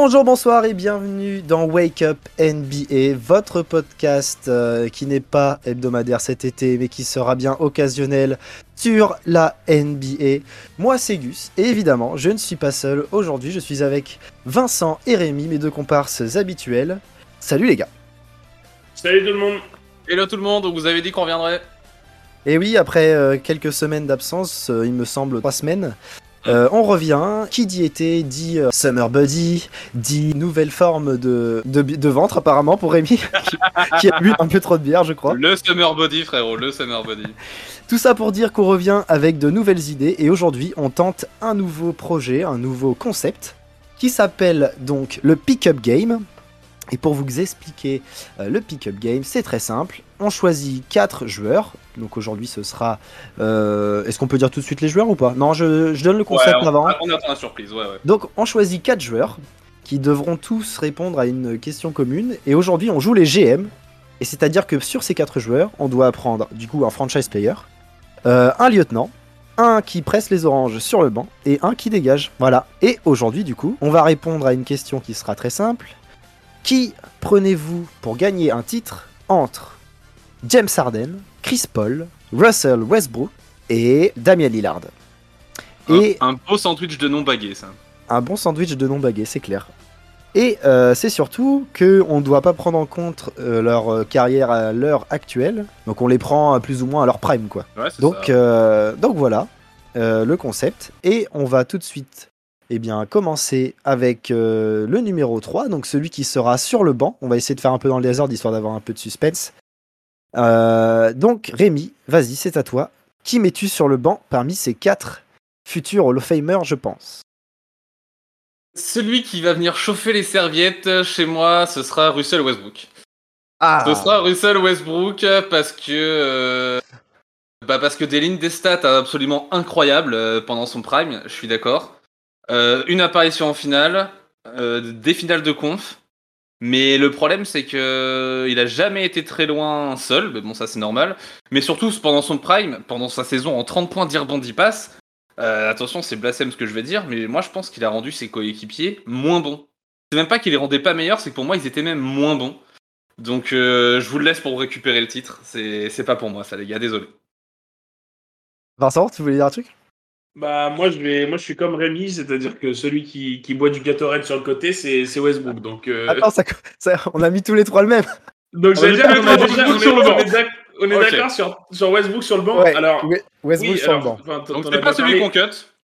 Bonjour, bonsoir et bienvenue dans Wake Up NBA, votre podcast euh, qui n'est pas hebdomadaire cet été mais qui sera bien occasionnel sur la NBA. Moi c'est Gus et évidemment je ne suis pas seul aujourd'hui, je suis avec Vincent et Rémi, mes deux comparses habituels. Salut les gars Salut tout le monde Hello tout le monde, vous avez dit qu'on reviendrait Et oui, après euh, quelques semaines d'absence, euh, il me semble trois semaines, euh, on revient. Qui dit été dit euh, summer body, dit nouvelle forme de, de, de ventre apparemment pour Rémi, qui, qui a bu un peu trop de bière, je crois. Le summer body frérot, le summer body. Tout ça pour dire qu'on revient avec de nouvelles idées et aujourd'hui on tente un nouveau projet, un nouveau concept qui s'appelle donc le pick-up game. Et pour vous expliquer euh, le pick-up game, c'est très simple. On choisit 4 joueurs. Donc aujourd'hui ce sera... euh, Est-ce qu'on peut dire tout de suite les joueurs ou pas? Non, je, je donne le concept Ouais, on, avant. on attend la surprise, ouais ouais. Donc on choisit 4 joueurs qui devront tous répondre à une question commune. Et aujourd'hui on joue les GM. Et c'est-à-dire que sur ces 4 joueurs, on doit apprendre du coup un franchise player, euh, un lieutenant, un qui presse les oranges sur le banc et un qui dégage. Voilà. Et aujourd'hui du coup, on va répondre à une question qui sera très simple. Qui prenez-vous pour gagner un titre entre James Harden, Chris Paul, Russell Westbrook et Damian Lillard Et Un, un beau sandwich de non bagué ça. un bon sandwich de non bagué, c'est clair. Et euh, c'est surtout que on ne doit pas prendre en compte euh, leur euh, carrière à l'heure actuelle. Donc on les prend plus ou moins à leur prime, quoi. Ouais, Donc, euh, voilà le concept. Et on va tout de suite eh bien, commencer avec euh, le numéro 3, donc celui qui sera sur le banc. On va essayer de faire un peu dans le désordre, histoire d'avoir un peu de suspense. Euh, donc Rémi, vas-y, c'est à toi. Qui mets-tu sur le banc parmi ces quatre futurs Hall of je pense? Celui qui va venir chauffer les serviettes chez moi, ce sera Russell Westbrook. Ah Ce sera Russell Westbrook parce que euh, bah parce que des lignes des stats absolument incroyables pendant son prime, je suis d'accord. Euh, une apparition en finale, euh, des finales de conf. Mais le problème c'est que il a jamais été très loin seul, mais bon ça c'est normal. Mais surtout pendant son prime, pendant sa saison en 30 points d'ir bandit pass. euh, attention c'est blasphème ce que je vais dire, mais moi je pense qu'il a rendu ses coéquipiers moins bons. C'est même pas qu'il les rendait pas meilleurs, c'est que pour moi ils étaient même moins bons. Donc euh, je vous le laisse pour récupérer le titre. C'est pas pour moi ça les gars, désolé. Vincent, tu voulais dire un truc? Bah moi je vais, moi je suis comme Rémi, c'est-à-dire que celui qui, qui boit du Gatorade sur le côté, c'est c'est Westbrook. Donc, euh, Attends, ça, ça- on a mis tous les trois le même. donc on j'allais est dire, d'accord on est déjà- on est- sur le banc. on est d'ac- On est Ok. d'accord sur, sur Westbrook sur le banc? Ouais, alors, We- Westbrook oui, sur le banc. enfin, Donc c'est as pas celui qu'on cut,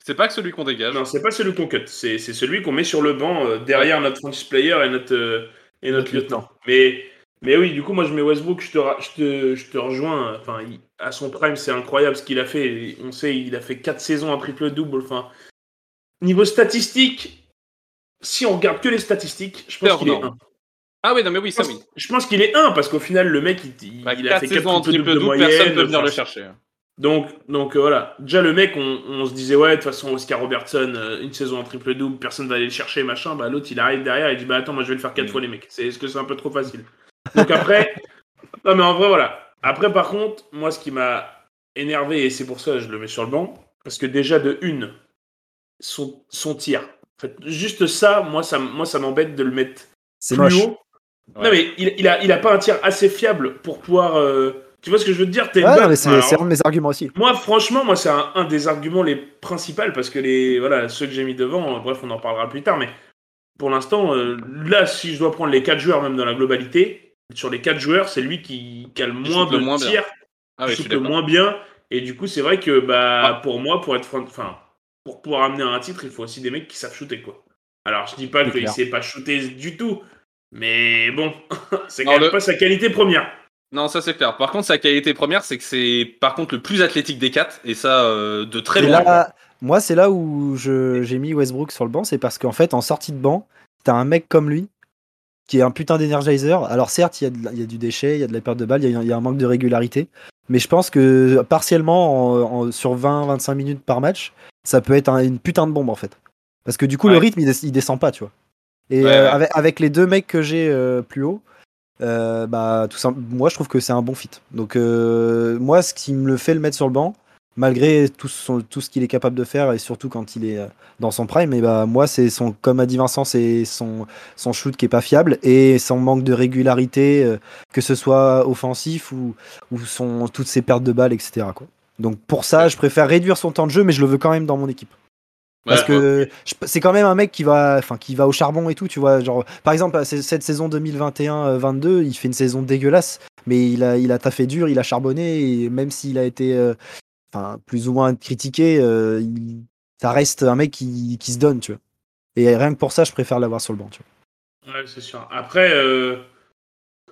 c'est pas que celui qu'on dégage. Non, c'est pas celui qu'on cut. C'est c'est celui qu'on met sur le banc euh, derrière notre franchise player et notre euh, et notre Notre lieutenant. Mais mais oui, du coup, moi je mets Westbrook. Je te ra- je te, je te rejoins. Enfin, il- à son prime, c'est incroyable ce qu'il a fait. On sait, il a fait 4 saisons à triple double. Enfin, niveau statistique, si on regarde que les statistiques, je pense qu'il est hors 1. Ah oui non mais oui ça oui. je pense qu'il est 1 parce qu'au final, le mec, il, Bah, il a quatre fait saisons en 4 triple triple double de double, personne moyenne. peut venir le chercher. donc, donc euh, voilà. Déjà, le mec, on, on se disait, ouais, de toute façon, Oscar Robertson, euh, une saison en triple-double, personne va aller le chercher, machin. Bah, l'autre, il arrive derrière, il dit, bah, attends, moi, je vais le faire quatre Mm. fois, les mecs. Est-ce que c'est un peu trop facile? Donc, après, non, mais en vrai, voilà. Après, par contre, moi, ce qui m'a énervé, et c'est pour ça que je le mets sur le banc, parce que déjà, de une, son, son tir. En fait, juste ça, moi, ça, moi, ça m'embête de le mettre C'est plus moche. haut. Ouais. Non, mais il, il, a, il a pas un tir assez fiable pour pouvoir. euh, Tu vois ce que je veux te dire T'es Ouais, c'est alors, c'est un de mes arguments aussi. moi, franchement, moi, c'est un, un des arguments les principaux parce que les voilà ceux que j'ai mis devant, euh, bref, on en parlera plus tard, mais pour l'instant, euh, là, si je dois prendre les quatre joueurs même dans la globalité, sur les quatre joueurs, c'est lui qui, qui a le moins shoot de le moins bien. tirs, Ah oui le moins bien, et du coup, c'est vrai que bah Ah. pour moi, pour être front- enfin pour pouvoir amener un titre, il faut aussi des mecs qui savent shooter quoi. Alors, je dis pas qu'il clair. sait pas shooter du tout, mais bon, c'est Non, quand même le- pas sa qualité première. Non ça c'est clair. Par contre sa qualité première c'est que c'est par contre le plus athlétique des quatre et ça euh, de très loin. là, moi, c'est là où je- j'ai mis Westbrook sur le banc, c'est parce qu'en fait, en sortie de banc, t'as un mec comme lui qui est un putain d'énergizer. Alors certes, il y, a y du déchet, il y a de la perte de balles, il y a- il y, a un manque de régularité. Mais je pense que partiellement, en- en- sur 20-25 minutes par match, ça peut être un- une putain de bombe en fait. Parce que du coup, le rythme, il, des- il descend pas, tu vois. Et Ouais, euh, ouais. Avec, avec les deux mecs que j'ai euh, plus haut, euh, bah, tout simple, moi je trouve que c'est un bon fit. Donc, moi, ce qui me le fait le mettre sur le banc, malgré tout, son- tout ce qu'il est capable de faire et surtout quand il est euh, dans son prime, et bah moi c'est son, comme a dit Vincent, c'est son, son shoot qui est pas fiable et son manque de régularité, euh, que ce soit offensif ou, ou son, toutes ses pertes de balles, etc. Quoi. Donc pour ça, je préfère réduire son temps de jeu, mais je le veux quand même dans mon équipe. Parce que c'est quand même un mec qui va, enfin, qui va au charbon et tout, tu vois. Genre, par exemple, cette saison 2021-22, il fait une saison dégueulasse, mais il a, il a taffé dur, il a charbonné, et même s'il a été, euh, enfin, plus ou moins critiqué, euh, ça reste un mec qui, se donne, tu vois. Et rien que pour ça, je préfère l'avoir sur le banc, tu vois. Ouais, c'est sûr. Après, euh,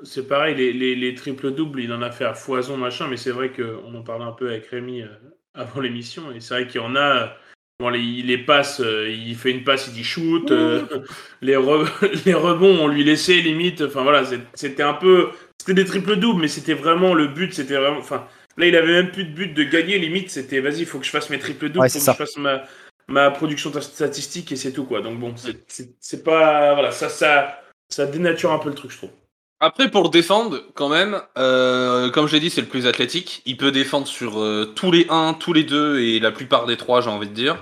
c'est pareil, les, les, les triples-doubles, il en a fait à foison, machin, mais c'est vrai qu'on en parlait un peu avec Rémi euh, avant l'émission, et c'est vrai qu'il y en a. Bon, les, les passes, il fait une passe, il dit shoot. les, re- les rebonds, on lui laissait limite. Enfin voilà, c'était un peu. C'était des triples-doubles, mais c'était vraiment le but. C'était vraiment. Enfin, là, il avait même plus de but de gagner. Limite, c'était vas-y, il faut que je fasse mes triples-doubles, Ouais, faut c'est que ça. je fasse ma, ma production ta- statistique et c'est tout quoi. Donc bon, c'est- pas. Voilà, ça, ça, ça dénature un peu le truc, je trouve. Après, pour le défendre, quand même, euh, comme je l'ai dit, c'est le plus athlétique. Il peut défendre sur euh, tous les 1, tous les 2 et la plupart des 3, j'ai envie de dire.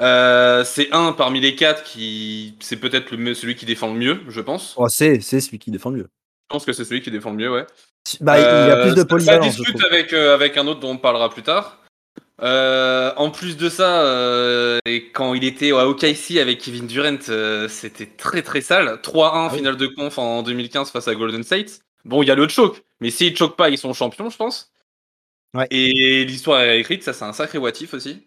Euh, c'est un parmi les 4 qui. C'est peut-être le mieux- celui qui défend le mieux, je pense. Oh, c'est, c'est celui qui défend le mieux. Je pense que c'est celui qui défend le mieux, ouais. Bah, il a Euh, plus de ça- polyvalence, Ça je discute avec, euh, avec un autre dont on parlera plus tard. Euh, en plus de ça, euh, et quand il était à OKC avec Kevin Durant, euh, c'était très très sale. 3-1 Ah oui. finale de conf en 2015 face à Golden State. Bon, il y a le choke, mais s'ils choke pas, ils sont champions, je pense. Ouais. Et l'histoire est écrite, ça c'est un sacré what if aussi.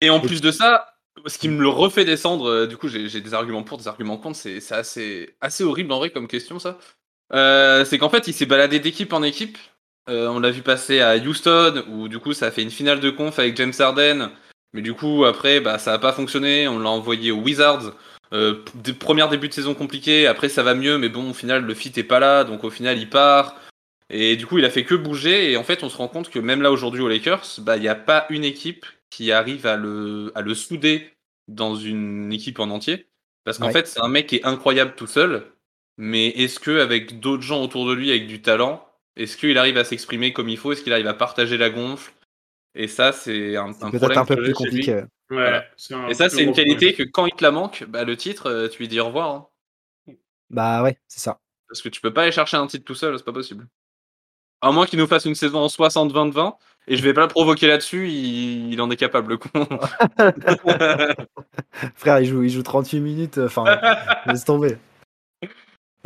Et en plus de ça, ce qui me le refait descendre, euh, du coup j'ai des arguments pour, des arguments contre, c'est c'est assez, assez horrible en vrai comme question ça. Euh, c'est qu'en fait il s'est baladé d'équipe en équipe. Euh, on l'a vu passer à Houston, où du coup ça a fait une finale de conf avec James Harden. Mais du coup après bah, ça a pas fonctionné, on l'a envoyé aux Wizards. Euh, des premières débuts de saison compliqués, après ça va mieux, mais bon au final le fit est pas là, donc au final il part. Et du coup il a fait que bouger, et en fait on se rend compte que même là aujourd'hui aux Lakers, bah il n'y a pas une équipe qui arrive à le, à le souder dans une équipe en entier. Parce qu'en Ouais. fait, c'est un mec qui est incroyable tout seul, mais est-ce que avec d'autres gens autour de lui avec du talent, est-ce qu'il arrive à s'exprimer comme il faut? Est-ce qu'il arrive à partager la gonfle? Et ça, c'est un, un Peut-être problème un peu plus compliqué. ouais. Ouais, Voilà. c'est un Et ça, c'est une qualité problème. que quand il te la manque, bah, le titre, euh, tu lui dis au revoir. hein. Bah ouais, c'est ça. Parce que tu peux pas aller chercher un titre tout seul, c'est pas possible. À moins qu'il nous fasse une saison en 60-20-20, et je vais pas le provoquer là-dessus, il, il en est capable, le con. Frère, il joue, il joue 38 minutes. Enfin, laisse tomber.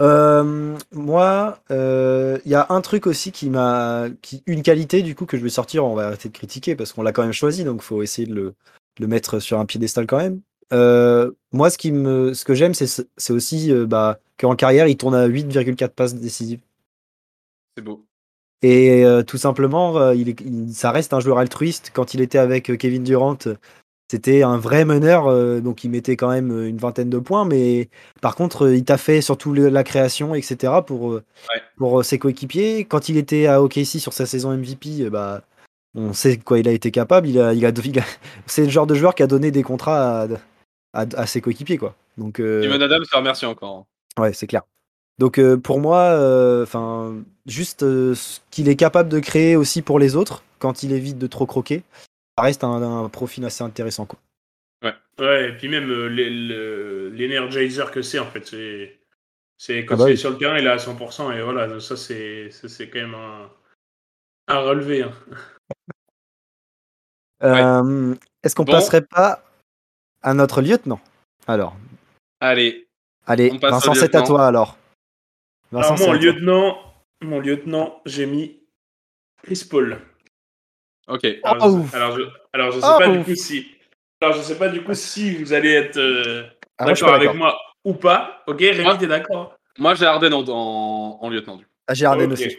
Euh, moi, euh, il y a un truc aussi qui m'a, qui, une qualité du coup que je vais sortir. On va arrêter de critiquer parce qu'on l'a quand même choisi, donc faut essayer de le, de le mettre sur un piédestal quand même. Euh, moi, ce qui me, ce que j'aime, c'est, c'est aussi euh, bah, qu'en carrière, il tourne à 8,4 passes décisives. c'est beau. Et euh, tout simplement, euh, il est- il- ça reste un joueur altruiste. Quand il était avec euh, Kevin Durant, euh, c'était un vrai meneur, euh, donc il mettait quand même euh, une vingtaine de points. Mais par contre, euh, il t'a fait surtout le- la création, etc. pour, Ouais. pour ses coéquipiers. Quand il était à OKC sur sa saison MVP, bah, on sait quoi il a été capable. Il a, il a, il a- c'est le genre de joueur qui a donné des contrats à, à, à ses coéquipiers, quoi. Donc, Steven Adams, te remercie encore. Ouais, c'est clair. Donc euh, pour moi, enfin, juste euh, ce qu'il est capable de créer aussi pour les autres, quand il évite de trop croquer, reste un, un profil assez intéressant. Quoi. Ouais, et puis même euh, l'energizer que c'est, en fait. C'est, c'est quand Ah bah il est oui. sur le terrain, il est à 100%, et voilà, ça, c'est, quand même un, à relever. hein. Euh, Est-ce qu'on Bon. passerait pas à notre lieutenant Alors, Allez, allez, Vincent, c'est à toi alors. Vincent, Alors, mon lieutenant, mon lieutenant, j'ai mis Chris Paul. Ok. Alors, Oh. je, alors, je, alors, je sais Oh. pas du coup si. Alors, je sais pas du coup si vous allez être euh, Ah, d'accord avec moi ou pas. Ok, Rémi, t'es d'accord Moi, j'ai Arden en, en, en lieutenant. Du coup. Ah, j'ai Harden Ok. aussi.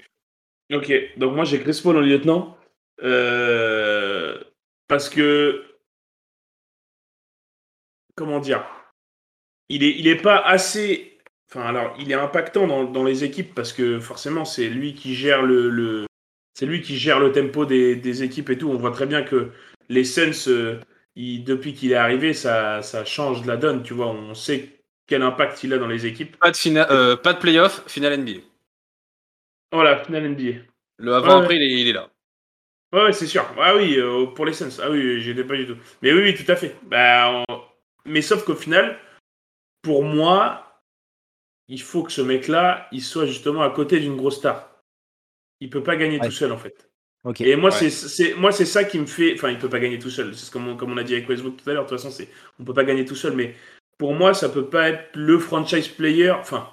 Ok, donc moi j'ai Chris Paul en lieutenant. euh, parce que. Comment dire Il est, il est pas assez. Enfin, alors, il est impactant dans, dans les équipes parce que forcément, c'est lui qui gère le. le- c'est lui qui gère le tempo des, des équipes et tout. On voit très bien que les Suns, euh, il- depuis qu'il est arrivé, ça, ça change de la donne. Tu vois, on sait quel impact il a dans les équipes. Pas de, fina- euh, pas de playoff, finale NBA. Voilà, finale NBA. Le avant-après, Ouais. il, est, il est là. Ouais, c'est sûr. Ah oui, euh, pour les Suns. Ah oui, j'y étais pas du tout. Mais oui, oui, tout à fait. Bah, on- Mais sauf qu'au final, pour moi, il faut que ce mec-là, il soit justement à côté d'une grosse star. Il peut pas gagner Ouais. tout seul, en fait. Et moi, Ouais. c'est- c'est moi, c'est ça qui me fait. Enfin, il peut pas gagner tout seul. C'est comme on, comme on a dit avec Westbrook tout à l'heure. De toute façon, c'est on peut pas gagner tout seul. Mais pour moi, ça peut pas être le franchise player. Enfin,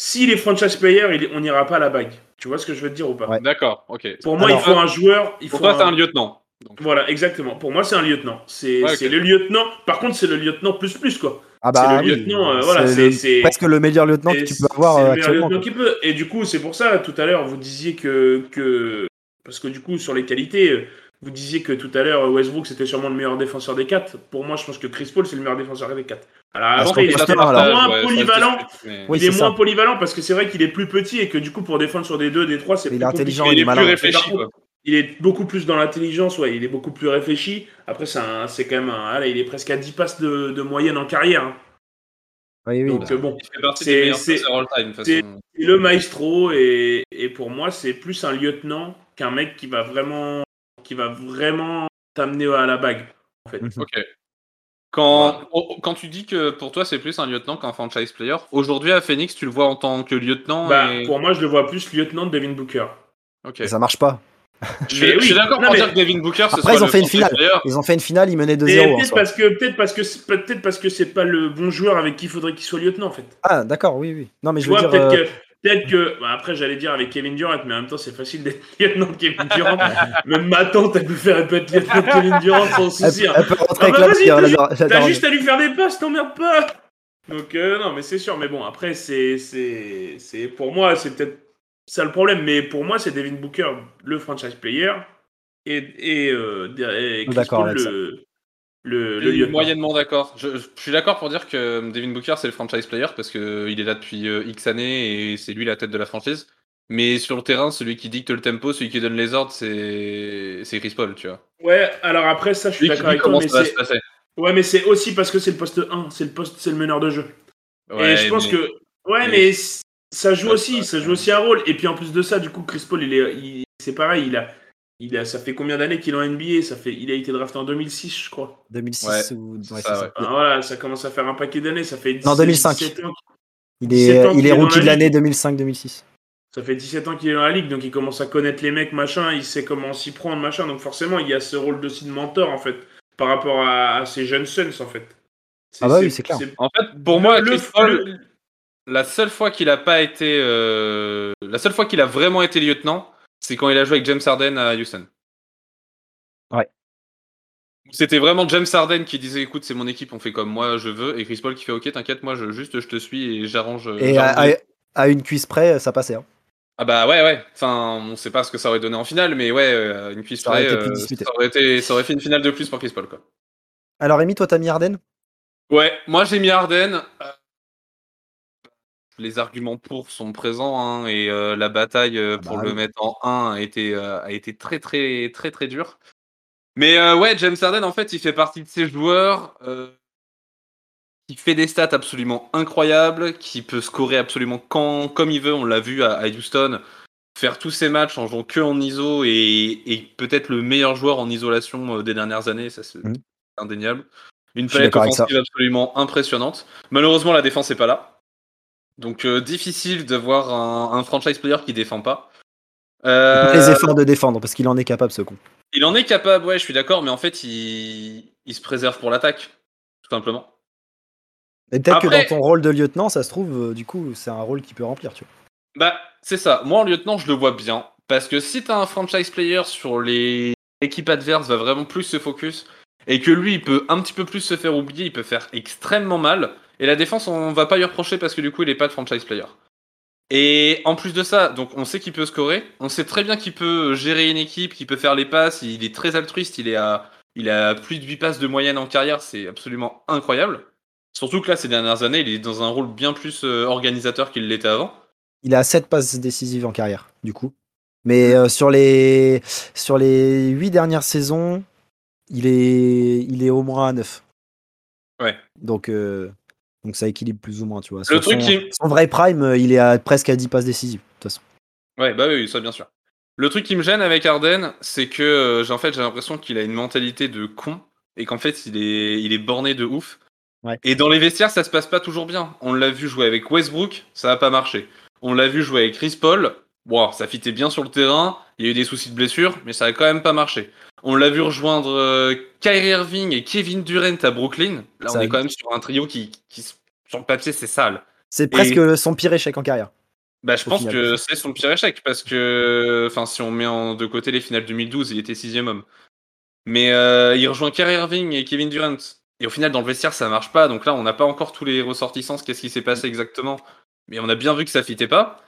s'il est franchise player, il- on n'ira pas à la bague. Tu vois ce que je veux te dire ou pas? Ouais. D'accord, ok. Pour moi, Alors, il faut un joueur. Il Pour faut toi, c'est un- un lieutenant. Donc, Voilà, exactement. Pour moi, c'est un lieutenant. C'est Ouais, le lieutenant. Par contre, c'est le lieutenant plus plus quoi. Ah c'est le oui, lieutenant, euh, voilà, c'est presque le meilleur lieutenant que Et tu peux avoir euh, le lieutenant qu'il peut. Et du coup, c'est pour ça, tout à l'heure, vous disiez que, que. Parce que du coup, sur les qualités, vous disiez que tout à l'heure, Westbrook, c'était sûrement le meilleur défenseur des quatre. Pour moi, je pense que Chris Paul, c'est le meilleur défenseur des quatre. Alors Ah, après, il je est moins Ouais, polyvalent. Oui, il est, c'est moins polyvalent parce que c'est vrai qu'il est plus petit et que du coup, pour défendre sur des deux, des trois, c'est Il est plus compliqué. intelligent, Il il est est plus malin. réfléchi. Il est beaucoup plus dans l'intelligence, ouais, il est beaucoup plus réfléchi. Après, c'est un- c'est quand même un. il est presque à 10 passes de, de moyenne en carrière. hein. Oui, oui. Donc, euh, bon. C'est- le maestro et, et pour moi c'est plus un lieutenant qu'un mec qui va vraiment qui va vraiment t'amener à la bague en fait. Mhm. Ok. Quand, quand tu dis que pour toi c'est plus un lieutenant qu'un franchise player, aujourd'hui à Phoenix tu le vois en tant que lieutenant Bah, et... pour moi je le vois plus lieutenant de Devin Booker. Ok. Et ça marche pas. Je suis, je d'accord pour mais- dire que Devin Booker ce Après, ils ont fait une finale. Ils ont fait une finale, ils menaient Mais 2-0 en peut-être soi. parce que peut-être parce que c'est- peut-être parce que c'est pas le bon joueur avec qui il faudrait qu'il soit lieutenant en fait. Ah, d'accord, oui, oui. Non, mais je veux vois dire. peut-être euh, que peut-être que bah, après j'allais dire avec Kevin Durant mais en même temps c'est facile d'être lieutenant de Kevin Durant. Même ma tante elle peut faire elle peut être lieutenant de Kevin Durant sans souci. hein. elle peut rentrer Ah avec bah pierre, t'as la- juste à lui faire des passes, t'emmerdes pas. Donc euh, non, mais c'est sûr. Mais bon, après c'est c'est c'est pour moi c'est peut-être ça le problème. Mais pour moi c'est Devin Booker le franchise player et et, euh, et Chris D'accord Paul le le, moyennement d'accord. Je, je suis d'accord pour dire que Devin Booker c'est le franchise player parce que il est là depuis euh, X années et c'est lui la tête de la franchise. Mais sur le terrain, celui qui dicte le tempo, celui qui donne les ordres, c'est c'est Chris Paul, tu vois. Ouais. Alors après ça je suis d'accord avec toi. comment Mais ça va se c'est passer. ouais mais c'est aussi parce que c'est le poste 1, c'est le poste c'est le meneur de jeu. Ouais, et je pense mais- que ouais mais- ça joue aussi, ça joue aussi un rôle. Et puis en plus de ça, du coup, Chris Paul, il est, il- c'est pareil, il a, il a, ça fait combien d'années qu'il est en NBA Ça fait, il a été drafté en 2006, je crois. 2006 Ouais, ou. ouais, ça, ça. ouais. Enfin, voilà, ça commence à faire un paquet d'années. Ça fait 17, Non, 2005. 17 ans, Il 17 est, ans il qu'il est rookie de l'année ligue. 2005-2006. ça fait 17 ans qu'il est dans la ligue, donc il commence à connaître les mecs, machin. Il sait comment s'y prendre, machin. Donc forcément, il y a ce rôle aussi de mentor en fait, par rapport à, à ces jeunes Suns en fait. Ah bah oui, c'est clair. En fait, pour moi, le, Chris Paul, la seule fois qu'il a pas été, euh, la seule fois qu'il a vraiment été lieutenant, c'est quand il a joué avec James Harden à Houston. Ouais. C'était vraiment James Harden qui disait écoute c'est mon équipe on fait comme moi je veux et Chris Paul qui fait ok t'inquiète moi je juste je te suis et j'arrange. Et à, une cuisse près, ça passait. hein. Ah bah ouais ouais enfin on sait pas ce que ça aurait donné en finale mais ouais euh, une cuisse Ça près, euh, ça aurait été ça aurait fait une finale de plus pour Chris Paul quoi. Alors, Rémi, toi, t'as mis Arden Ouais, moi j'ai mis Arden. Les arguments pour sont présents hein, et euh, la bataille euh, Ah pour bah le oui. mettre en 1 a été, euh, a été très très très très dure. Mais ouais, James Harden en fait il fait partie de ces joueurs qui fait des stats absolument incroyables, qui peut scorer absolument quand, comme il veut. On l'a vu à, à Houston faire tous ses matchs en jouant que en ISO et, et peut-être le meilleur joueur en isolation des dernières années, ça c'est Mhm. indéniable. Une palette offensive absolument impressionnante. Malheureusement, la défense n'est pas là. Donc euh, difficile de voir un, un franchise player qui défend pas. Euh, Les efforts de défendre, parce qu'il en est capable, ce con. il en est capable, ouais, je suis d'accord, mais en fait, il, il se préserve pour l'attaque, tout simplement. Et peut-être que dans ton rôle de lieutenant, ça se trouve, euh, du coup, c'est un rôle qu'il peut remplir, tu vois. Bah, c'est ça. Moi, en lieutenant, je le vois bien. Parce que si t'as un franchise player sur les équipes adverses, va vraiment plus se focus. Et que lui, il peut un petit peu plus se faire oublier, il peut faire extrêmement mal. Et la défense, on va pas lui reprocher parce que du coup, il est pas de franchise player. Et en plus de ça, donc on sait qu'il peut scorer, on sait très bien qu'il peut gérer une équipe, qu'il peut faire les passes, il est très altruiste, il est à, il a plus de 8 passes de moyenne en carrière, c'est absolument incroyable. Surtout que là, ces dernières années, il est dans un rôle bien plus euh, organisateur qu'il l'était avant. Il a 7 passes décisives en carrière, du coup. Mais euh, sur les sur les 8 dernières saisons, il est il est au moins à 9. Ouais. Donc euh, donc ça équilibre plus ou moins, tu vois. Le truc son, qui- son vrai prime, euh, il est à presque à 10 passes décisives, de toute façon. Ouais, bah oui, ça bien sûr. Le truc qui me gêne avec Arden, c'est que euh, j'ai en fait j'ai l'impression qu'il a une mentalité de con et qu'en fait il est il est borné de ouf. Ouais. Et dans les vestiaires, ça se passe pas toujours bien. On l'a vu jouer avec Westbrook, ça a pas marché. On l'a vu jouer avec Chris Paul, bon, ça fitait bien sur le terrain, il y a eu des soucis de blessure, mais ça a quand même pas marché. On l'a vu rejoindre euh, Kyrie Irving et Kevin Durant à Brooklyn. Là, Ça on est quand même sur un trio qui, qui sur le papier, c'est sale. C'est presque son pire échec en carrière. Bah, je pense final. que c'est son pire échec parce que, enfin, si on met en de côté les finales 2012, il était sixième homme. Mais euh, il rejoint Kyrie Irving et Kevin Durant. Et au final, dans le vestiaire, ça marche pas. Donc là, on n'a pas encore tous les ressortissants. Qu'est-ce qui s'est passé exactement Mais on a bien vu que ça fitait pas.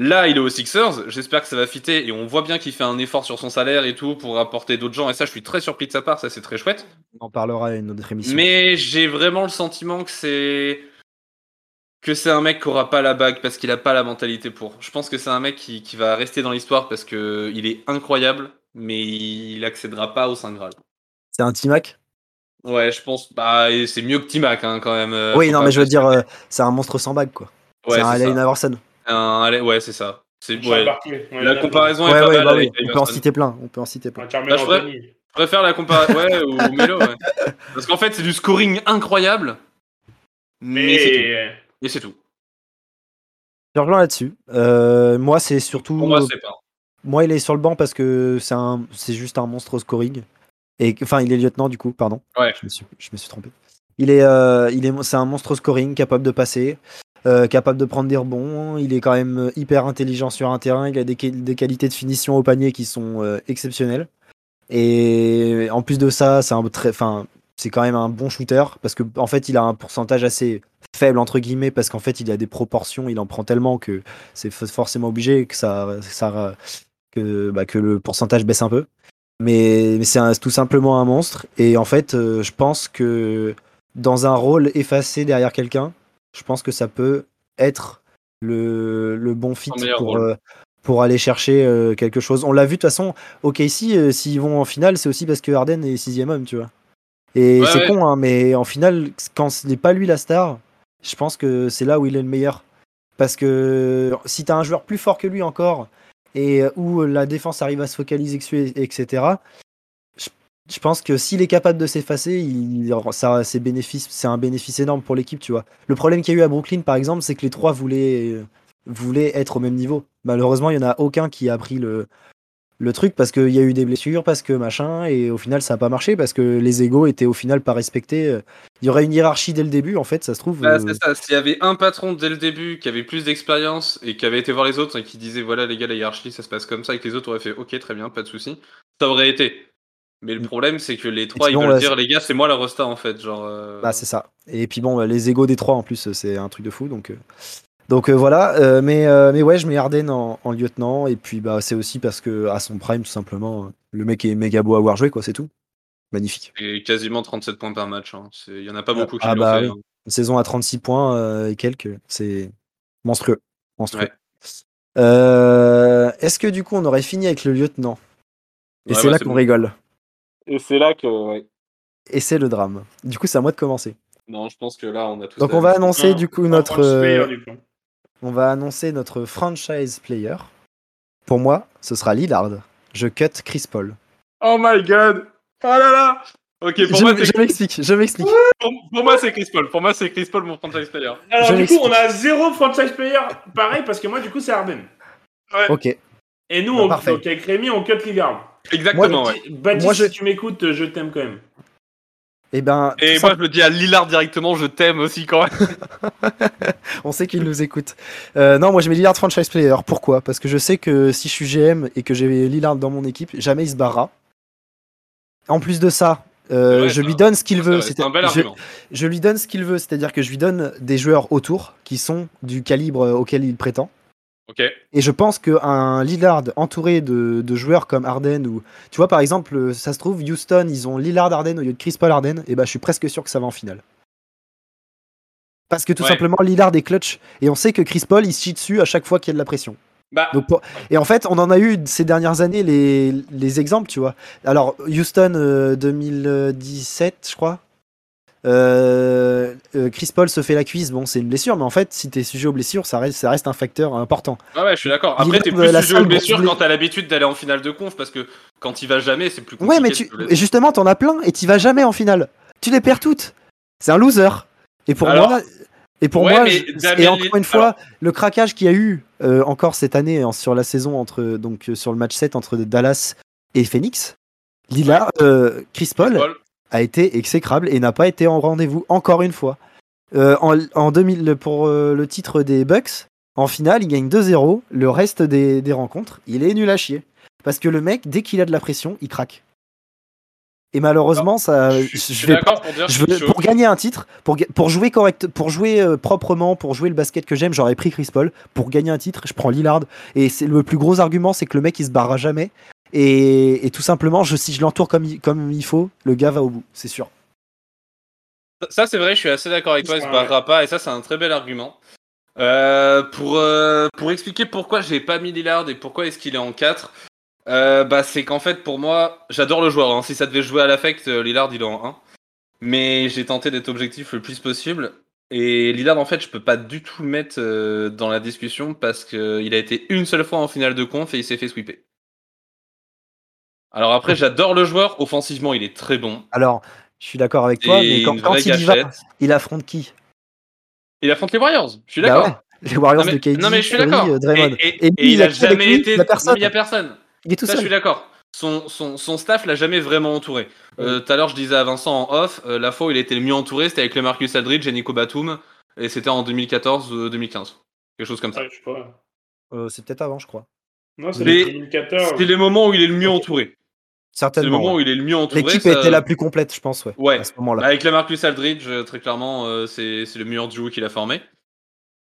Là, il est aux Sixers. J'espère que ça va fitter. Et on voit bien qu'il fait un effort sur son salaire et tout pour apporter d'autres gens. Et ça, je suis très surpris de sa part. Ça, c'est très chouette. On en parlera à une autre émission. Mais j'ai vraiment le sentiment que c'est que c'est un mec qui aura pas la bague parce qu'il a pas la mentalité pour. Je pense que c'est un mec qui, qui va rester dans l'histoire parce que il est incroyable, mais il accédera pas au Saint Graal. C'est un T-Mac? Ouais, je pense. Bah, c'est mieux que Timac hein, quand même. euh, Oui, faut non, mais je veux dire, euh, c'est un monstre sans bague, quoi. ouais, c'est un Allen. Iverson. Un Allen- ouais, c'est ça. C'est Charles ouais. Barkley. Ouais, La comparaison Ouais, est pas ouais, mal bah avec on peut en citer plein. On peut en citer plein. je préfère la comparaison. Ouais, ou Melo, ouais. Parce qu'en fait, c'est du scoring incroyable. Mais, c'est tout. Mais Et c'est tout. Je rejoins là-dessus. Euh, moi, c'est surtout. Pour moi, c'est pas. Moi, il est sur le banc parce que c'est un, c'est juste un monstre au scoring. Et enfin, il est lieutenant du coup, pardon. Ouais. Je me suis, je me suis trompé. Il est, euh, il est, c'est un monstre au scoring, capable de passer, euh, capable de prendre des rebonds. Il est quand même hyper intelligent sur un terrain. Il a des, qua- des qualités de finition au panier qui sont euh, exceptionnelles. Et en plus de ça, c'est un très, enfin, c'est quand même un bon shooter parce que en fait, il a un pourcentage assez faible entre guillemets parce qu'en fait, il a des proportions, il en prend tellement que c'est forcément obligé que ça, bah, que le pourcentage baisse un peu. Mais, mais c'est tout simplement un monstre. Et en fait, euh, je pense que dans un rôle effacé derrière quelqu'un, je pense que ça peut être le, le bon fit pour, euh, pour aller chercher euh, quelque chose. On l'a vu de toute façon, ok, ici, euh, s'ils vont en finale, c'est aussi parce que Harden est sixième homme, tu vois. Et Ouais, c'est ouais. con, hein, mais en finale, quand ce n'est pas lui la star, je pense que c'est là où il est le meilleur. Parce que si tu as un joueur plus fort que lui encore, et où la défense arrive à se focaliser etc., je, pense que s'il est capable de s'effacer, il, ça, c'est, bénéfice, c'est un bénéfice énorme pour l'équipe, tu vois. Le problème qu'il y a eu à Brooklyn, par exemple, c'est que les trois voulaient, euh, voulaient être au même niveau. Malheureusement, il n'y en a aucun qui a pris le, le truc parce qu'il y a eu des blessures, parce que machin, et au final, ça n'a pas marché parce que les égaux étaient au final pas respectés. Il y aurait une hiérarchie dès le début, en fait, ça se trouve. Bah, euh, c'est ça. S'il y avait un patron dès le début qui avait plus d'expérience et qui avait été voir les autres et qui disait voilà les gars la hiérarchie ça se passe comme ça et que les autres auraient fait ok très bien pas de souci, ça aurait été. Mais le problème c'est que les trois ils sinon, veulent dire les gars c'est moi la rosta en fait genre. euh, Bah c'est ça. Et puis bon, les égaux des trois en plus, c'est un truc de fou. Donc, euh, donc euh, voilà. Mais, mais ouais, je mets Harden en, en lieutenant. Et puis bah c'est aussi parce que à son prime, tout simplement, le mec est méga beau à avoir joué, quoi. C'est tout. Magnifique. et quasiment 37 points par match. hein. Il y en a pas Ah, beaucoup qui ah bah fait. oui. hein. Une saison à 36 points et quelques, c'est monstrueux. monstrueux. Ouais. Est-ce que du coup on aurait fini avec le lieutenant? Et Ouais, c'est bah, là qu'on bon. rigole. Et c'est là que ouais. Et c'est le drame. Du coup, c'est à moi de commencer. Non je pense que là on a tous. Donc on va annoncer du coup notre. player, euh, du coup. On va annoncer notre franchise player. Pour moi, ce sera Lillard. Je cut Chris Paul. Oh my god. Oh là là. Ok pour je moi je c'est m'explique, je m'explique. pour, pour moi c'est Chris Paul. Pour moi c'est Chris Paul mon franchise player. Alors, Je du coup, on a zéro franchise player. Pareil, parce que moi, du coup, c'est Harden. Ok. Et nous, Bah, on, parfait. donc, avec Rémi, on cut Lillard. Exactement ouais. Baptiste, Moi, je- si tu m'écoutes, je t'aime quand même. Et ben, Et moi je le dis à Lillard directement je t'aime aussi quand même. On sait qu'il nous écoute. Euh, non, moi je mets Lillard franchise player. Pourquoi? Parce que je sais que si je suis GM et que j'ai Lillard dans mon équipe, jamais il se barrera. En plus de ça, euh, je lui donne ce qu'il veut. C'est un bel je, argument. je lui donne ce qu'il veut, c'est-à-dire que je lui donne des joueurs autour qui sont du calibre euh, auquel il prétend. Et je pense qu'un Lillard entouré de, de joueurs comme Harden ou tu vois par exemple euh, ça se trouve Houston ils ont Lillard Harden au lieu de Chris Paul Harden et bah je suis presque sûr que ça va en finale. Parce que tout Ouais. simplement Lillard est clutch et on sait que Chris Paul il se chie dessus à chaque fois qu'il y a de la pression. Bah, Donc Et en fait on en a eu ces dernières années les, les exemples tu vois. Alors Houston euh, 2017 je crois. Euh, euh, Chris Paul se fait la cuisse, bon, c'est une blessure, mais en fait, si t'es sujet aux blessures, ça reste, ça reste un facteur important. Ah ouais, je suis d'accord. Après, t'es plus sujet aux blessures quand t'as l'habitude d'aller en finale de conf, parce que quand il va jamais, c'est plus compliqué. Ouais, mais tu, justement, t'en as plein et t'y vas jamais en finale. Tu les perds toutes. C'est un loser. Et pour Alors- moi, et pour Ouais, moi, je- et encore une fois, le craquage qu'il y a eu euh, encore cette année sur la saison entre donc euh, sur le match 7 entre Dallas et Phoenix, euh, Chris Paul, Paul. A été exécrable et n'a pas été en rendez-vous encore une fois. Euh, en, en 2000 pour euh, le titre des Bucks, en finale, il gagne 2-0. Le reste des, des rencontres, il est nul à chier. Parce que le mec, dès qu'il a de la pression, il craque. Et malheureusement, ça, Je, je, suis- je suis vais pas- d'accord pour dire je veux- que pour gagner un titre, pour, pour jouer correct, pour jouer euh, proprement, pour jouer le basket que j'aime, j'aurais pris Chris Paul. Pour gagner un titre, je prends Lillard. Et c'est le plus gros argument, c'est que le mec il se barrera jamais. Et, et tout simplement, je, si je l'entoure comme, il- comme il faut, le gars va au bout, c'est sûr. Ça, c'est vrai, je suis assez d'accord avec toi, il se barrera pas, et ça, c'est un très bel argument. Euh, pour, euh, pour expliquer pourquoi j'ai pas mis Lillard et pourquoi est-ce qu'il est en 4, euh, bah, c'est qu'en fait, pour moi, j'adore le joueur. hein. Si ça devait jouer à l'affect, Lillard, il est en 1. Mais j'ai tenté d'être objectif le plus possible. Et Lillard, en fait, je peux pas du tout le mettre euh, dans la discussion parce qu'il a été une seule fois en finale de conf et il s'est fait sweeper. Alors après, j'adore le joueur. Offensivement, il est très bon. Alors, je suis d'accord avec toi, mais Et quand, il y va, il affronte qui? Il affronte les Warriors. Je suis Bah d'accord. ouais, Les Warriors non, mais, de KD, non mais je suis d'accord. euh, Draymond. Et, et- Et et lui, il il a jamais lui été. Il y a personne. il y a personne. Il est tout Ça, je suis d'accord. Son, son, son staff l'a jamais vraiment entouré. Euh, Tout à l'heure, je disais à Vincent en off, euh, la fois où il était le mieux entouré, c'était avec le Marcus Aldridge et Nico Batum, et c'était en 2014-2015. Quelque chose comme ça. Ouais. Euh, c'est peut-être avant, je crois. Non, c'est Mais- le 2014. C'est les moments où il est le mieux entouré. C'est le Certainement. moment ouais. où il est le mieux entouré. L'équipe ça- était la plus complète, je pense, ouais. Ouais. À ce moment-là. Avec la Marcus Aldridge, euh, très clairement, euh, c'est c'est le meilleur duo qu'il a formé.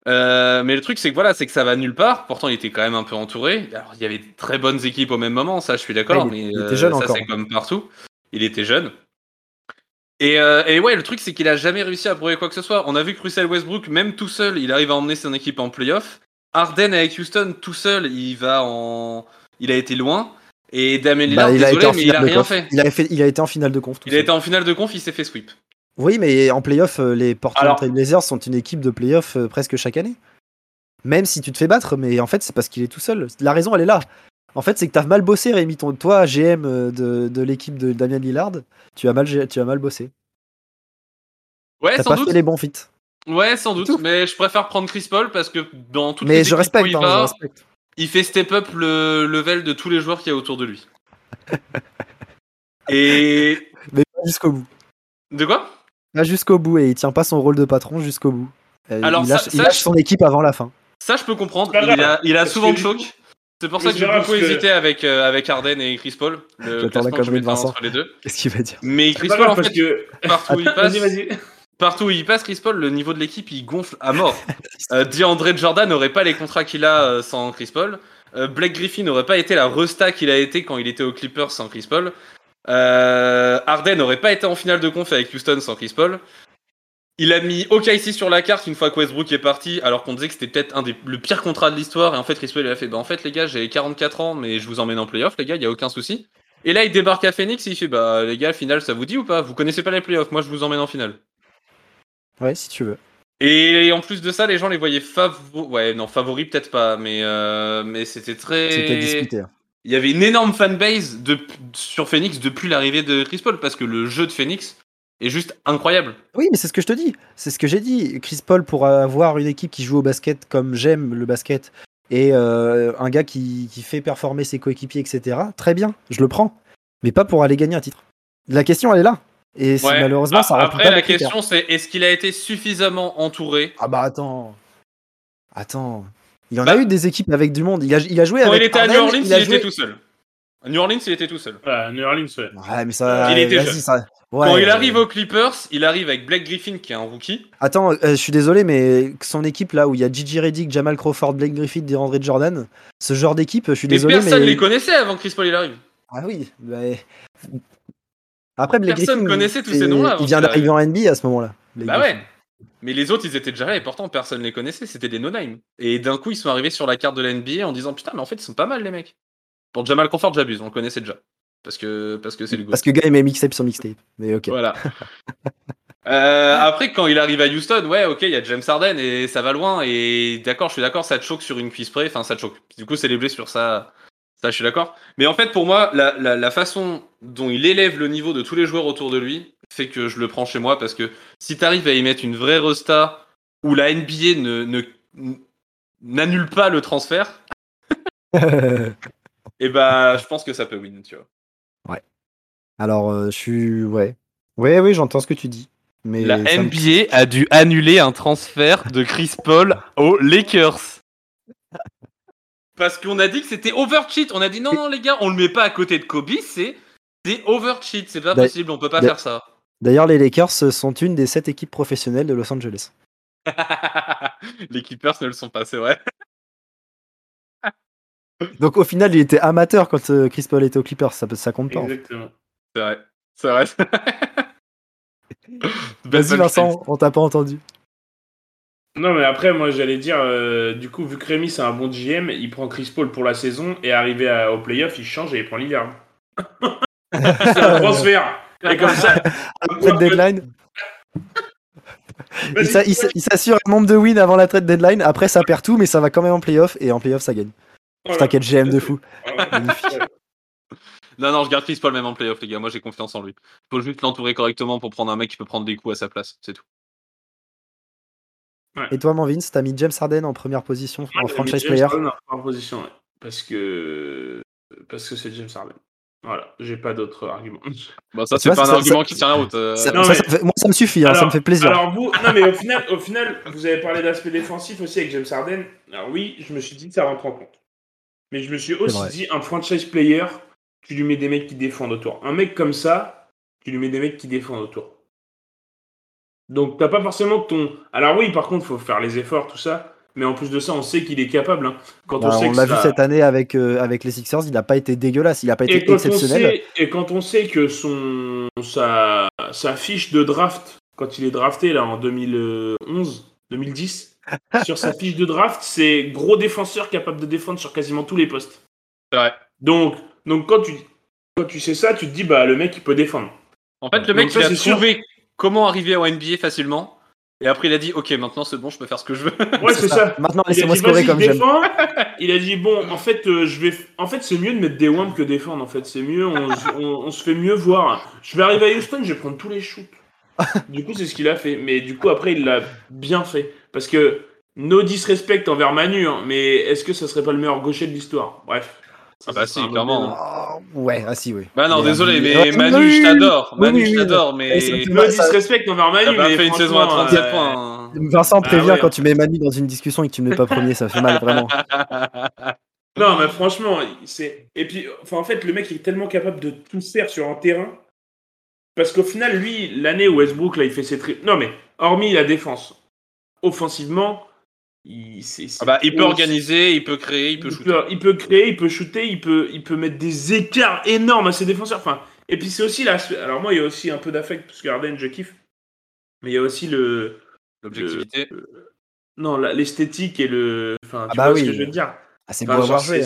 Euh, mais le truc, c'est que voilà, c'est que ça va nulle part. Pourtant, il était quand même un peu entouré. Alors, il y avait de très bonnes équipes au même moment, ça, je suis d'accord. Ouais, mais il- il était euh, jeune ça, encore. c'est comme partout. Il était jeune. Et, et ouais, le truc, c'est qu'il a jamais réussi à prouver quoi que ce soit. On a vu que Russell Westbrook, même tout seul, il arrive à emmener son équipe en playoff. Harden avec Houston, tout seul, il va en, il a été loin. Et Damien Lillard, Bah, il a désolé, été en mais il a finale de rien fait. Il a, fait. il a été en finale de conf. tout Il a été en finale de conf, il s'est fait sweep. Oui, mais en playoff, euh, les Portland Trail Blazers sont une équipe de playoff euh, presque chaque année. Même si tu te fais battre, mais en fait, c'est parce qu'il est tout seul. La raison, elle est là. En fait, c'est que t'as mal bossé, Rémi. Ton, toi, GM euh, de, de l'équipe de Damien Lillard, tu as mal, gé- tu as mal bossé. Ouais, T'as sans pas doute. fait les bons feats. Ouais, sans doute, mais je préfère prendre Chris Paul parce que dans toutes Mais les je équipes respecte, où il hein, va, je respecte. Il fait step up le level de tous les joueurs qu'il y a autour de lui. Et Mais pas jusqu'au bout. de quoi? Pas jusqu'au bout, et il tient pas son rôle de patron jusqu'au bout. Euh, Alors, il lâche, ça- il ça, lâche je- son équipe avant la fin. Ça, je peux comprendre. Il a, il a parce souvent de choc. C'est pour ça que j'ai beaucoup que- hésité avec, euh, avec Harden et Chris Paul. Le J'attends la connerie de Vincent. entre les deux. Qu'est-ce qu'il va dire? Mais Chris Paul, en fait, que. partout où il passe, Vas-y, vas-y. Partout où il passe, Chris Paul, le niveau de l'équipe, il gonfle à mort. Euh, DeAndre Jordan n'aurait pas les contrats qu'il a euh, sans Chris Paul. Euh, Blake Griffin n'aurait pas été la resta qu'il a été quand il était aux Clippers sans Chris Paul. Euh, Harden n'aurait pas été en finale de conf avec Houston sans Chris Paul. Il a mis OKC sur la carte une fois que Westbrook est parti, alors qu'on disait que c'était peut-être un des le pire contrat de l'histoire. Et en fait, Chris Paul il a fait bah en fait les gars, j'ai 44 ans, mais je vous emmène en playoff, les gars, il y a aucun souci. Et là, il débarque à Phoenix, et il fait bah les gars, finale, ça vous dit ou pas? Vous connaissez pas les playoffs, moi je vous emmène en finale. Ouais, si tu veux. Et en plus de ça, les gens les voyaient favoris. Ouais, non, favoris peut-être pas, mais, euh, mais c'était très. C'était discuté. hein. Il y avait une énorme fanbase de... sur Phoenix depuis l'arrivée de Chris Paul, parce que le jeu de Phoenix est juste incroyable. Oui, mais c'est ce que je te dis. C'est ce que j'ai dit. Chris Paul, pour avoir une équipe qui joue au basket comme j'aime le basket, et euh, un gars qui, qui fait performer ses coéquipiers, etc., très bien, je le prends. Mais pas pour aller gagner un titre. La question, elle est là. Et Ouais. malheureusement, Ah, ça Après, pas la question, c'est est-ce qu'il a été suffisamment entouré? Ah bah attends. Attends. Il y en Bah- a eu des équipes avec du monde. Il a, il a joué Quand avec il était à New Orleans, il, a était joué- tout seul. À New Orleans, il était tout seul. Voilà, New Orleans, ouais. Ouais, mais ça. Il était jeune. ça- ouais, Quand il arrive aux Clippers, il arrive avec Blake Griffin, qui est un rookie. Attends, euh, je suis désolé, mais son équipe là où il y a Gigi Reddick, Jamal Crawford, Blake Griffin, DeAndre Jordan, ce genre d'équipe, je suis Mais désolé, personne mais. les connaissait avant que Chris Paul il arrive. Ah oui, mais. Après, Blake Personne Griffin, connaissait tous ces noms-là Il vient qu'il d'arriver en NBA à ce moment-là. Bah Griffin. ouais. Mais les autres, ils étaient déjà là et pourtant personne les connaissait. C'était des no-name. Et d'un coup, ils sont arrivés sur la carte de la NBA en disant putain, mais en fait, ils sont pas mal les mecs. Pour Jamal Crawford, j'abuse, on le connaissait déjà. Parce que parce que c'est le goût. Parce que il met mixtape sur mixtape. Mais ok. Voilà. Euh, après, quand il arrive à Houston, ouais, ok, il y a James Harden et ça va loin. Et d'accord, je suis d'accord, ça te choque sur une cuisse près. Enfin, ça te choque. Du coup, c'est les blessures, ça, ça, je suis d'accord. Mais en fait, pour moi, la, la, la façon dont il élève le niveau de tous les joueurs autour de lui fait que je le prends chez moi parce que si tu arrives à y mettre une vraie resta où la NBA ne, n'annule pas le transfert, et bah, je pense que ça peut win, tu vois. Alors, euh, je suis. Ouais. Ouais, oui, j'entends ce que tu dis. Mais La me- NBA a dû annuler un transfert de Chris Paul aux Lakers. Parce qu'on a dit que c'était overcheat. On a dit non, non, les gars, on le met pas à côté de Kobe, c'est c'est overcheat. C'est pas possible, on peut pas faire ça. D'ailleurs, les Lakers sont une des sept équipes professionnelles de Los Angeles. les Keepers ne le sont pas, c'est vrai. Donc, au final, il était amateur quand euh, Chris Paul était aux Clippers. Ça, peut- ça compte pas. en fait. Exactement. C'est vrai. C'est vrai. Vas-y. Vincent, on t'a pas entendu. Non, mais après, moi, j'allais dire, euh, du coup, vu que Rémi, c'est un bon GM, il prend Chris Paul pour la saison et arrivé à- au playoff, il change et il prend l'hiver. c'est un transfert. Et comme ça, Trade deadline. Il s'a- il s'a- il s'assure un nombre de wins avant la trade deadline. Après, ça perd tout, mais ça va quand même en playoff. Et en playoff, ça gagne. Putain, quel GM de fou. Magnifique. Non, non, je garde Chris Paul même en playoff, les gars. Moi, j'ai confiance en lui. Faut juste l'entourer correctement pour prendre un mec qui peut prendre des coups à sa place. C'est tout. Et toi, Manvins, t'as mis James Harden en première position en franchise James player. Harden en première position, ouais. Parce que parce que c'est James Harden. Voilà, j'ai pas d'autres arguments. Bah, ça, c'est pas un ça- argument ça- qui tient la route. euh, Ça- Non, ça, mais- ça me fait- moi, ça me suffit, hein, ça me fait plaisir. Alors vous, non mais au final, au final, vous avez parlé d'aspect défensif aussi avec James Harden. Alors oui, je me suis dit que ça rentre en compte. Mais je me suis aussi dit un franchise player, tu lui mets des mecs qui défendent autour. Un mec comme ça, tu lui mets des mecs qui défendent autour. Donc t'as pas forcément ton. Alors oui, par contre, faut faire les efforts, tout ça. Mais en plus de ça, on sait qu'il est capable. hein. Quand Bah, on sait on que l'a ça- vu cette année avec, euh, avec les Sixers, il n'a pas été dégueulasse, il n'a pas été et exceptionnel. sait, et quand on sait que son sa, sa fiche de draft, quand il est drafté là en 2011, 2010, sur sa fiche de draft, c'est gros défenseur capable de défendre sur quasiment tous les postes. C'est vrai. Donc, donc quand, tu, quand tu sais ça, tu te dis bah le mec il peut défendre. En fait, le Donc mec, ça, il a sûr. Comment arriver au NBA facilement. Et après, il a dit Ok, maintenant c'est bon, je peux faire ce que je veux. Ouais, c'est ça. Maintenant, laissez-moi scorer comme je j'aime. Il a dit bon, en fait, euh, je vais. f- En fait, c'est mieux de mettre des whams que défendre. En fait, c'est mieux. On, on- on se fait mieux voir. Je vais arriver à Houston, je vais prendre tous les shoots. Du coup, c'est ce qu'il a fait. Mais du coup, après, il l'a bien fait. Parce que no disrespect envers Manu, hein, mais est-ce que ça serait pas le meilleur gaucher de l'histoire? Bref. Ah bah si, clairement. débat. Oh, ouais, ah si, oui. Bah non, Mais, désolé, mais Manu, je t'adore. oui, Manu, oui, je t'adore, mais. mal, ça- disrespect envers Manu, T'as pas mais fait une saison à franchement, 37 euh, points. hein. Vincent me Ah prévient ouais. quand tu mets Manu dans une discussion et que tu ne mets pas premier, ça fait mal, vraiment. Non, mais franchement, c'est. Et puis, enfin, en fait, le mec est tellement capable de tout faire sur un terrain. Parce qu'au final, lui, l'année où Westbrook, là, il fait ses tri... Non, mais, hormis la défense, offensivement, il, Ah bah, il peut organiser, il peut créer, il peut il shooter. peut, il peut créer, il peut shooter, il peut, il peut mettre des écarts énormes à ses défenseurs. Enfin, et puis c'est aussi là. Alors moi, il y a aussi un peu d'affect parce que Harden, je kiffe. Mais il y a aussi le, L'objectivité. le- non, l'esthétique et le. Enfin, tu Ah bah vois oui. ce que je veux dire. Ah, c'est beau Enfin, à voir jouer.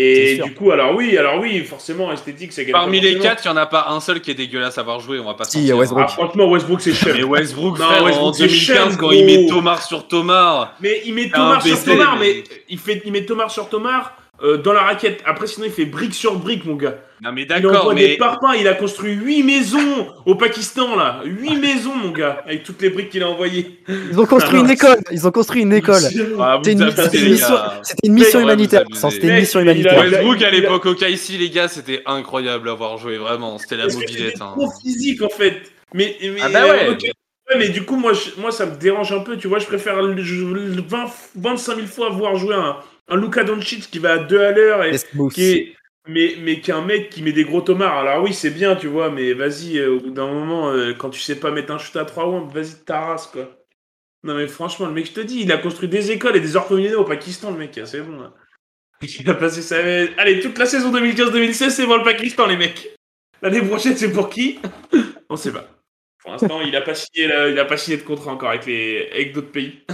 Et du coup, alors oui, alors oui, forcément, esthétique, c'est quelque Parmi les quatre, il n'y en a pas un seul qui est dégueulasse à avoir joué, on va pas se Si. Westbrook. Ah, franchement, Westbrook, c'est cher. Mais Westbrook, Non, frère, Westbrook, en c'est 2015, Shem, quand il met. Thomas sur Thomas. Mais il met Thomas sur Thomas, mais- mais il, fait, il met Thomas sur Thomas euh, dans la raquette. Après, sinon, il fait brique sur brique, mon gars. Non, mais Il d'accord, envoie des mais. parpaings. Il a construit 8 maisons au Pakistan, là. 8 maisons, mon gars, avec toutes les briques qu'il a envoyées. Ils ont construit Ah, une école. Ils ont construit une école. Ah, C'était une, mission, une humanitaire. C'était une mission il humanitaire. il Westbrook à il l'époque au KC, les gars, c'était incroyable à avoir joué, vraiment. C'était la mobilette. hein. trop physique, en fait. Mais, mais, Ah bah ouais. euh, mais du coup, moi, je- moi, ça me dérange un peu. Tu vois, je préfère le- je- le 20, 25 000 fois voir jouer un, un Luka Doncic qui va à 2 à l'heure et, qui est, mais, mais qui est un mec qui met des gros tomards. Alors oui, c'est bien, tu vois, mais vas-y, euh, au bout d'un moment, euh, quand tu sais pas mettre un shoot à 3 rounds, vas-y, t'arrases, quoi. Non, mais franchement, le mec, je te dis, il a construit des écoles et des orphelinats au Pakistan, le mec, c'est bon, là. Il a passé sa... Allez, toute la saison 2015-2016, c'est pour le Pakistan, les mecs. L'année prochaine, c'est pour qui? On sait pas. Pour l'instant, il a pas signé, il a pas signé de contrat encore avec les, avec d'autres pays.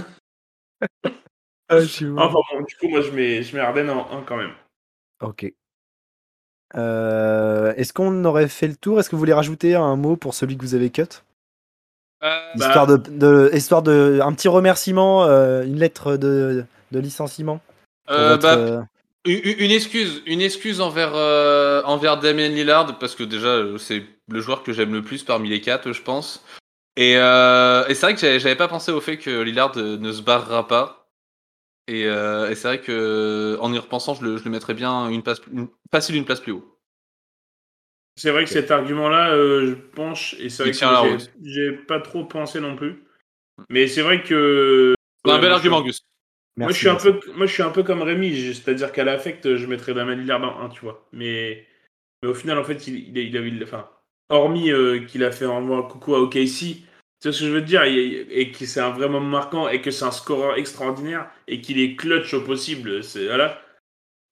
Ah, je suis Enfin bon, du coup, moi, je mets, je mets Arden en 1 quand même. Ok. Euh, Est-ce qu'on aurait fait le tour? Est-ce que vous voulez rajouter un mot pour celui que vous avez cut? Euh, Bah- Histoire de, de- histoire de, un petit remerciement, euh, une lettre de, de licenciement. euh, votre, bah, Une, excuse, une excuse envers, euh, envers Damien Lillard, parce que déjà, c'est le joueur que j'aime le plus parmi les quatre, je pense. Et, euh, et c'est vrai que j'avais pas pensé au fait que Lillard ne se barrera pas. Et, euh, et c'est vrai que en y repensant, je le, je le mettrais bien une place, une, facile une place plus haut. C'est vrai que cet argument-là, euh, je penche, et c'est vrai Il que j'ai- pas trop pensé non plus. Mais c'est vrai que. C'est un bel moi, argument, je- Gus. Moi, je suis un peu, moi, je suis un peu comme Rémi, c'est-à-dire qu'à l'affect, je mettrais Damien Lillard en 1, tu vois. Mais, mais au final, en fait, il, il, a- il a eu- enfin, hormis euh, qu'il a fait un coucou à OKC, tu vois ce que je veux te dire, et, et que c'est un vrai moment marquant, et que c'est un scoreur extraordinaire, et qu'il est clutch au possible, c'est voilà.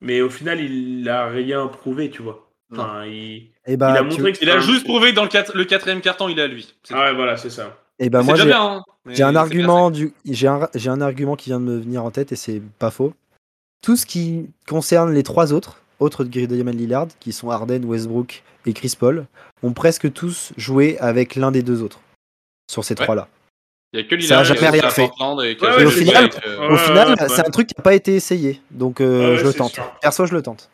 Mais au final, il a rien prouvé, tu vois. Enfin, il, Et bah, il a montré a juste prouvé que dans le, quat- le quatrième carton, il est à lui. Ah ouais, voilà, c'est ça. et bah, c'est moi, j'ai bien. hein, un argument du, j'ai un, j'ai un argument qui vient de me venir en tête et c'est pas faux. Tout ce qui concerne les trois autres, autres de Diamond Lillard, qui sont Harden, Westbrook et Chris Paul, ont presque tous joué avec l'un des deux autres sur ces Ouais. trois-là. Il y a que Ça a Lillard jamais rien fait et qui Ouais, a ouais, fait au final- euh. Au Ouais, final, ouais, c'est un truc qui n'a pas été essayé, donc euh, je le tente. sûr. Perso, je le tente.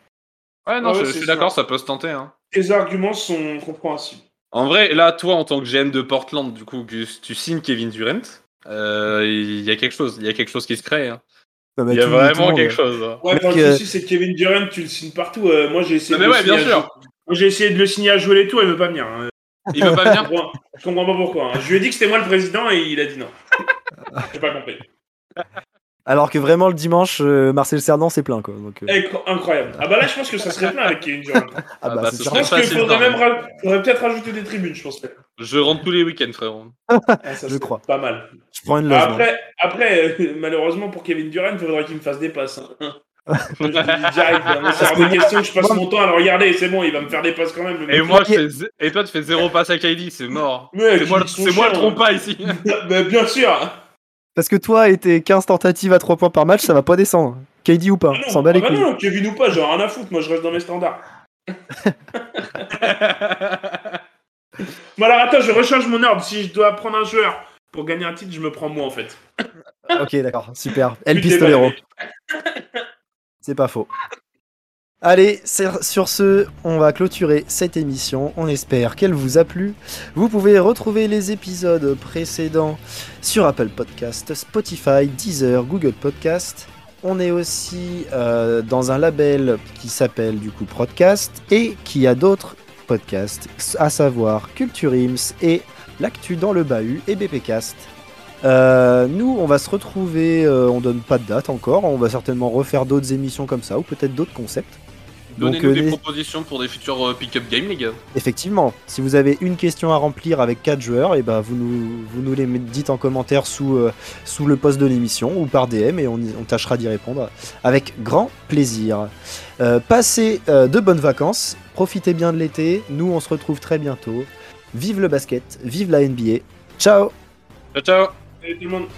Ouais, non, Ouais, je, suis d'accord, ça peut se tenter. Hein. Les arguments sont compréhensibles. En vrai, là, toi, en tant que GM de Portland, du coup, Gus, tu signes Kevin Durant. euh, Il y a quelque chose, il y a quelque chose qui se crée. hein. Non, mais Il y a vraiment quelque chose. hein. Ouais, euh, le souci, c'est que Kevin Durant, tu le signes partout. Euh, moi, j'ai essayé, de le ouais, signer à jouer- Moi, j'ai essayé de le signer à jouer les tours, il veut pas venir. hein. Il veut pas Je venir. comprends, je comprends pas pourquoi. hein. Je lui ai dit que c'était moi le président et il a dit non. J'ai pas compris. Alors que vraiment, le dimanche, euh, Marcel Cerdan s'est plein, quoi. Donc, euh, Incro- Incroyable. Ah bah là, je pense que ça serait plein avec Kevin Durant. ah ah bah, bah, c'est ce sûr. Je pense qu'il faudrait même ra- faudrait peut-être rajouter des tribunes, je pense. Je rentre tous les week-ends, frérot. Ah, ça Je crois. Pas mal. Je prends une loge. Après, après euh, malheureusement pour Kevin Durant, il faudrait qu'il me fasse des passes. hein. Hein. c'est de question que je passe Moi- mon temps à le regarder. C'est bon, il va me faire des passes quand même. le Et mec. moi, je fais zé- et toi, tu fais zéro passe à Kylie, c'est mort. C'est moi, c'est moi le chiants, trompa ici. Mais bien sûr. Parce que toi et tes 15 tentatives à 3 points par match, ça va pas descendre. KD ou pas, Ah non, s'en bat les ah bah non, Kevin ou pas, j'ai rien à foutre. Moi, je reste dans mes standards. Bon alors attends, je rechange mon ordre. Si je dois prendre un joueur pour gagner un titre, je me prends moi en fait. Ok, d'accord, super. El Pistolero. C'est pas faux. Allez, sur ce, on va clôturer cette émission. On espère qu'elle vous a plu. Vous pouvez retrouver les épisodes précédents sur Apple Podcast, Spotify, Deezer, Google Podcast. On est aussi euh, dans un label qui s'appelle du coup Podcast et qui a d'autres podcasts, à savoir Culture Ims et L'actu dans le bahut et BPcast. Euh, nous, on va se retrouver, euh, on donne pas de date encore, on va certainement refaire d'autres émissions comme ça ou peut-être d'autres concepts. Donnez-nous euh, des propositions pour des futurs pick-up games, les gars. Effectivement, si vous avez une question à remplir avec 4 joueurs, et ben vous, nous, vous nous les dites en commentaire sous, sous le post de l'émission ou par DM et on, tâchera d'y répondre avec grand plaisir. Passez de bonnes vacances, profitez bien de l'été, nous on se retrouve très bientôt. Vive le basket, vive la NBA, ciao Ciao, ciao. Salut tout le monde.